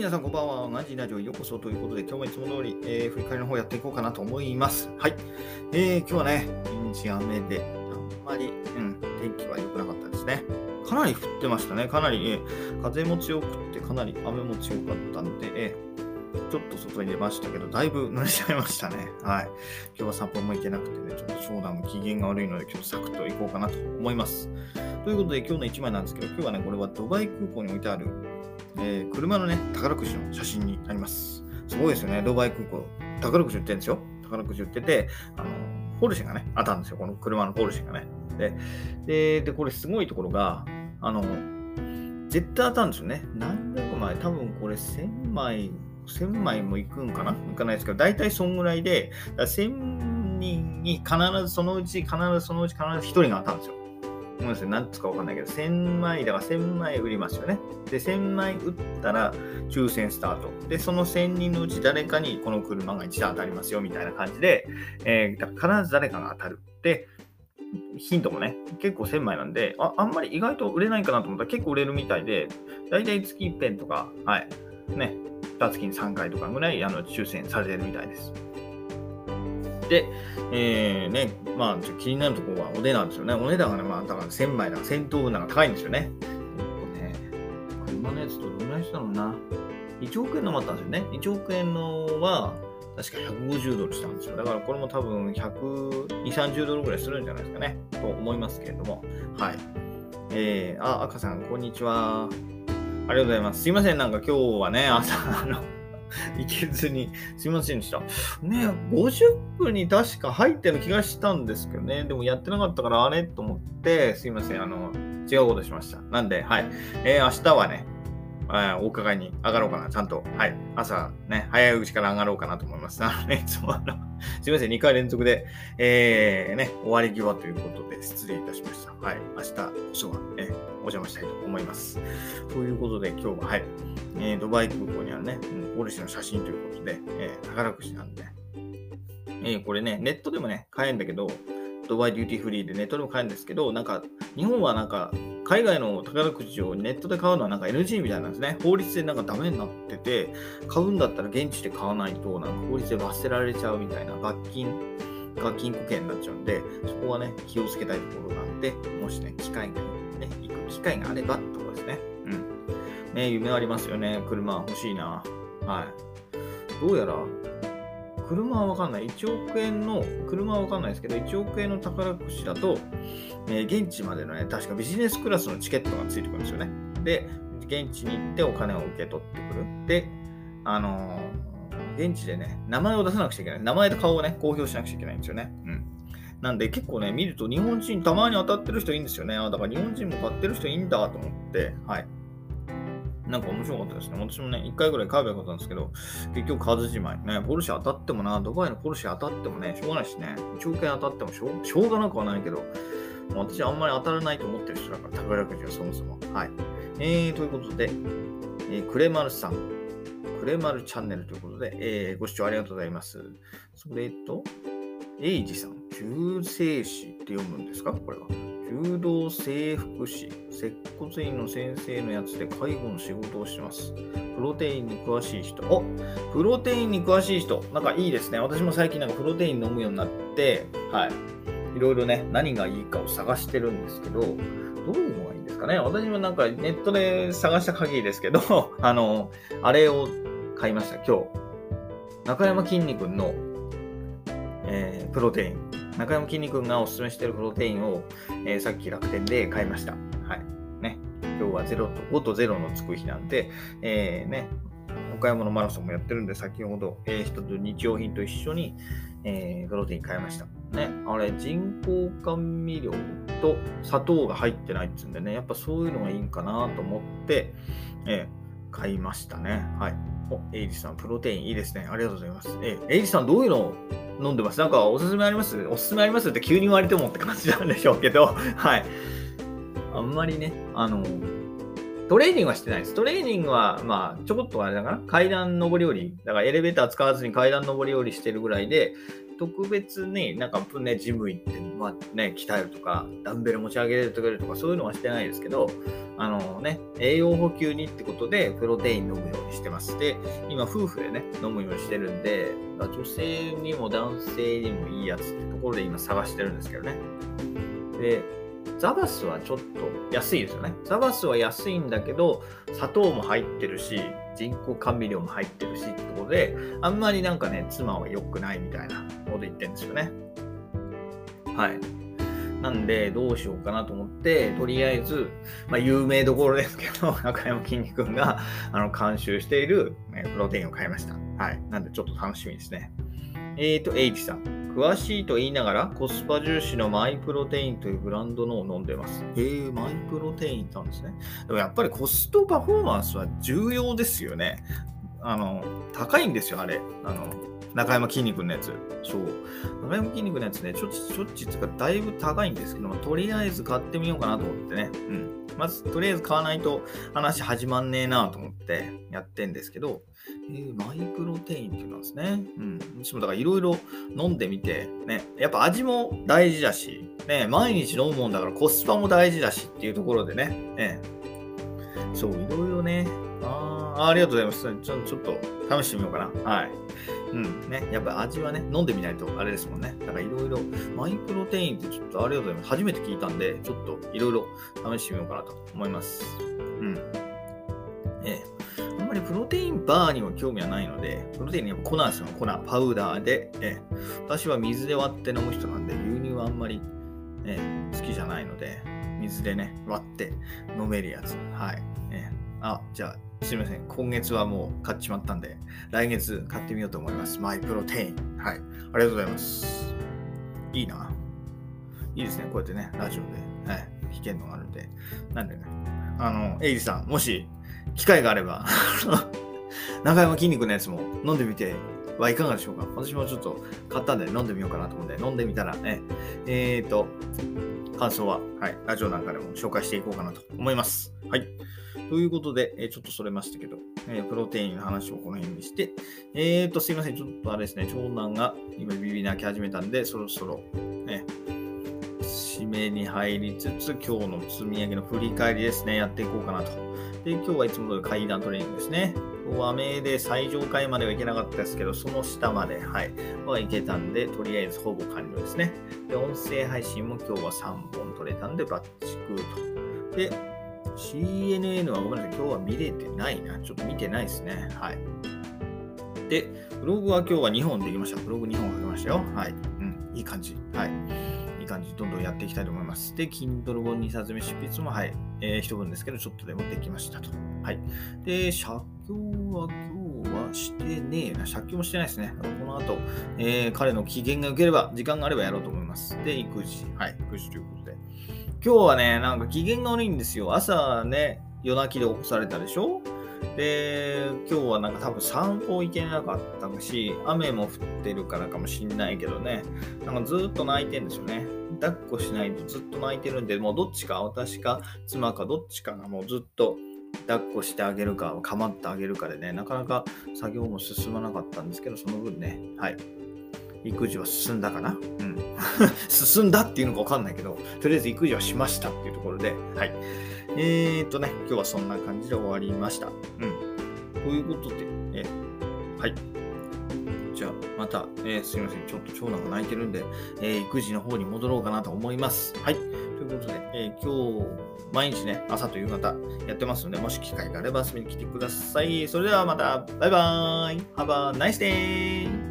皆さんこんばんは。ガンジラジオへようこそということで、今日もいつも通り、えー、振り返りの方やっていこうかなと思います。はい。えー、今日はね、一日雨で、あんまり、うん、天気は良くなかったですね。かなり降ってましたね。かなり、えー、風も強くて、かなり雨も強かったんで、えー、ちょっと外に出ましたけど、だいぶ濡れちゃいましたね。はい。今日は散歩も行けなくてね、ちょっと長男も機嫌が悪いので、今日サクッと行こうかなと思います。ということで、今日の1枚なんですけど、今日はね、これはドバイ空港に置いてある、えー、車のね、宝くじの写真になります。すごいですよね、ドバイ空港。宝くじ売ってるんですよ。宝くじ売ってて、あの、ポルシェがね、当たんですよ。この車のポルシェがね。で、で、でこれすごいところが、あの、絶対当たるんですよね。何百枚、多分これ1000枚、1000枚もいくんかな？いかないですけど、大体そんぐらいで、1000人に必ずそのうち、必ずそのうち必ず1人が当たるんですよ。ごめんなさい、何つかわかんないけど、1000枚だから1000枚売りますよね。で、1000枚売ったら抽選スタート。で、その1000人のうち誰かにこの車が一台当たりますよみたいな感じで、えー、必ず誰かが当たる。で、ヒントもね、結構1000枚なんであ、あんまり意外と売れないかなと思ったら結構売れるみたいで、だいたい月1遍とか、はい、ね、2月に3回とかぐらいあの抽選されるみたいです。で、えー、ね、まあ、気になるところはお値段ですよね。お値段がね、まあ、だから1000枚だから、戦闘分が高いんですよね。ね、車のやつとどのぐらいしたのな。1億円のもあったんですよね。1億円のは、確か150ドルしたんですよ。だからこれも多分120、30ドルぐらいするんじゃないですかね。と思いますけれども。はい。えー、あ、赤さん、こんにちは。ありがとうございます。すいません、なんか今日はね、朝、あの、行けずに、すいませんでした。ね、50分に確か入ってる気がしたんですけどね。でもやってなかったからあれ？と思って、すいません、あの、違うことしました。なんで、はい。えー、明日はね、お伺いに上がろうかな。ちゃんと、はい。朝ね、早いうちから上がろうかなと思います。あのね、いつもあの、すいません、2回連続で、えー、ね、終わり際ということで失礼いたしました。はい。明日こそは、ね、お邪魔したいと思います。ということで、今日は、はい。えー、ドバイ空港にあるね、うん、ポルシェの写真ということで、えー、宝くじなんで、えー、これね、ネットでもね、買えるんだけど、ドバイデューティーフリーでネットでも買えるんですけど、なんか、日本はなんか、海外の宝くじをネットで買うのはなんか NG みたいなんですね。法律でなんかダメになってて、買うんだったら現地で買わないと、なんか法律で罰せられちゃうみたいな罰金、罰金保険になっちゃうんで、そこはね、気をつけたいところがあって、もしね、機会がね、行く機会があればってことですね。うん。ね、夢ありますよね。車欲しいな。はい。どうやら、車はわかんない。1億円の、車はわかんないですけど、1億円の宝くじだと、えー、現地までのね、確かビジネスクラスのチケットがついてくるんですよね。で、現地に行ってお金を受け取ってくる。で、あのー、現地でね、名前を出さなくちゃいけない。名前と顔をね、公表しなくちゃいけないんですよね。うん。なんで結構ね、見ると日本人たまに当たってる人いいんですよね。だから日本人も買ってる人いいんだと思って、はい。なんか面白かったですね。私もね、1回ぐらい買えばよかったんですけど、結局買わずじまい。ね、ポルシェ当たってもな、ドバイのポルシェ当たってもね、しょうがないしね、1億円当たってもしょうしょうがなくはないけど、私あんまり当たらないと思ってる人だから、宝くじはそもそも。はい。えー、ということで、えー、クレマルさん、クレマルチャンネルということで、えー、ご視聴ありがとうございます。それと、エイジさん、救世主って読むんですか？これは。柔道整復師、接骨院の先生のやつで介護の仕事をします。プロテインに詳しい人。おプロテインに詳しい人。なんかいいですね。私も最近なんかプロテイン飲むようになって、はい。いろいろね、何がいいかを探してるんですけど、どういうのがいいんですかね。私もなんかネットで探した限りですけど、あの、あれを買いました、今日。中山きんに君の、えー、プロテイン。中山きんに君がおすすめしているプロテインを、えー、さっき楽天で買いました。はい。ね。今日は0と5と0のつく日なんで、えー、ね、岡山のマラソンもやってるんで、先ほど、えー、一つ日用品と一緒に、えー、プロテイン買いました。ね、あれ、人工甘味料と砂糖が入ってないっつうんでね、やっぱそういうのがいいんかなと思って、えー、買いましたね。はい。お、エイジさん、プロテインいいですね。ありがとうございます。え、エイジさん、どういうの飲んでます？なんかおすすめあります？おすすめありますって急に言われてもって感じなんでしょうけど、はい。あんまりね、あの、トレーニングはしてないです。トレーニングは、まあ、ちょこっとあれだから、階段上り下り、だからエレベーター使わずに階段上り下りしてるぐらいで、特別になんかね、ジム行って、まあね、鍛えるとか、ダンベル持ち上げるとか、そういうのはしてないですけど、あのね、栄養補給にってことで、プロテイン飲むようにしてます。で、今、夫婦でね、飲むようにしてるんで、女性にも男性にもいいやつってところで今探してるんですけどね。で、ザバスはちょっと安いですよね。ザバスは安いんだけど、砂糖も入ってるし、人工甘味料も入ってるしってことで、あんまりなんかね、妻は良くないみたいなこと言ってるんですよね。はい。なんで、どうしようかなと思って、とりあえず、まあ、有名どころですけど、中山きんに君が、あの、監修している、ね、プロテインを買いました。はい。なんで、ちょっと楽しみですね。えっ、ー、と、エイジさん。詳しいと言いながら、コスパ重視のマイプロテインというブランドのを飲んでます。へえ、マイプロテインなんですね。でもやっぱりコストパフォーマンスは重要ですよね。あの、高いんですよ、あれ。あの、中山筋肉のやつ。そう。中山筋肉のやつね、ちょっち、ちょっちつかだいぶ高いんですけども、とりあえず買ってみようかなと思ってね。うん。まず、とりあえず買わないと話始まんねえなと思ってやってんですけど、えー、マイプロテインっていうですね。うん。私もだからいろいろ飲んでみて、ね、やっぱ味も大事だし、ね、毎日飲むもんだからコスパも大事だしっていうところでね、ねそう、いろいろね、ああ、ありがとうございます。ちょちょっと試してみようかな。はい。うん。ね。やっぱ味はね、飲んでみないとあれですもんね。だからいろいろ、マイプロテインってちょっとありがとうございます。初めて聞いたんで、ちょっといろいろ試してみようかなと思います。うん。ええ。あんまりプロテインバーには興味はないので、プロテインにやっぱ粉ですよ、粉、パウダーで、ええ。私は水で割って飲む人なんで、牛乳はあんまり、え、好きじゃないので、水でね、割って飲めるやつ。はい。ええ、あ、じゃあ、すみません。今月はもう買っちまったんで、来月買ってみようと思います。マイプロテイン。はい。ありがとうございます。いいな。いいですね。こうやってね、ラジオで、はい、弾けるのがあるんで。なんでね、あの、エイジさん、もし、機会があれば 中山筋肉のやつも飲んでみてはいかがでしょうか？私もちょっと買ったんで飲んでみようかなと思うんで、飲んでみたらね、えっ、ー、と、感想は、はい、ラジオなんかでも紹介していこうかなと思います。はい。ということで、えー、ちょっとそれましたけど、えー、プロテインの話をこの辺にして、えーと、すいません、ちょっとあれですね、長男が今ビビ泣き始めたんで、そろそろ、ね、締めに入りつつ、今日の積み上げの振り返りですね、やっていこうかなと。で、今日はいつも通り階段トレーニングですね。今日は雨で最上階までは行けなかったですけど、その下まで、はい、は行けたんで、とりあえずほぼ完了ですね。で、音声配信も今日は3本取れたんで、バッチグーと。で、CNN はごめんなさい、今日は見れてないな。ちょっと見てないですね。はい。で、ブログは今日は2本できました。ブログ2本書きましたよ。はい。うん、いい感じ。はい。いい感じ、どんどんやっていきたいと思います。で、Kindle 本2冊目執筆も、はい、えー、一文ですけど、ちょっとでもできましたと。はい。で、写経は今日はしてねえな。写経もしてないですね。この後、えー、彼の機嫌が良ければ、時間があればやろうと思います。で、育児。はい、育児ということで。今日はね、なんか機嫌が悪いんですよ。朝ね、夜泣きで起こされたでしょ？で、今日はなんか多分散歩行けなかったし、雨も降ってるからかもしんないけどね、なんかずっと泣いてんですよね。抱っこしないとずっと泣いてるんで、もうどっちか、私か妻かどっちかがもうずっと抱っこしてあげるか、構ってあげるかでね、なかなか作業も進まなかったんですけど、その分ね、はい、育児は進んだかな？うん。進んだっていうのかわかんないけど、とりあえず育児はしましたっていうところで、はい。えー、っとね、今日はそんな感じで終わりました。うん。ということで、えはい。また、えー、すみません。ちょっと長男が泣いてるんで、えー、育児の方に戻ろうかなと思います。はい。ということで、えー、今日、毎日ね、朝と夕方やってますので、もし機会があれば遊びに来てください。それではまた、バイバーイ !Have a nice day!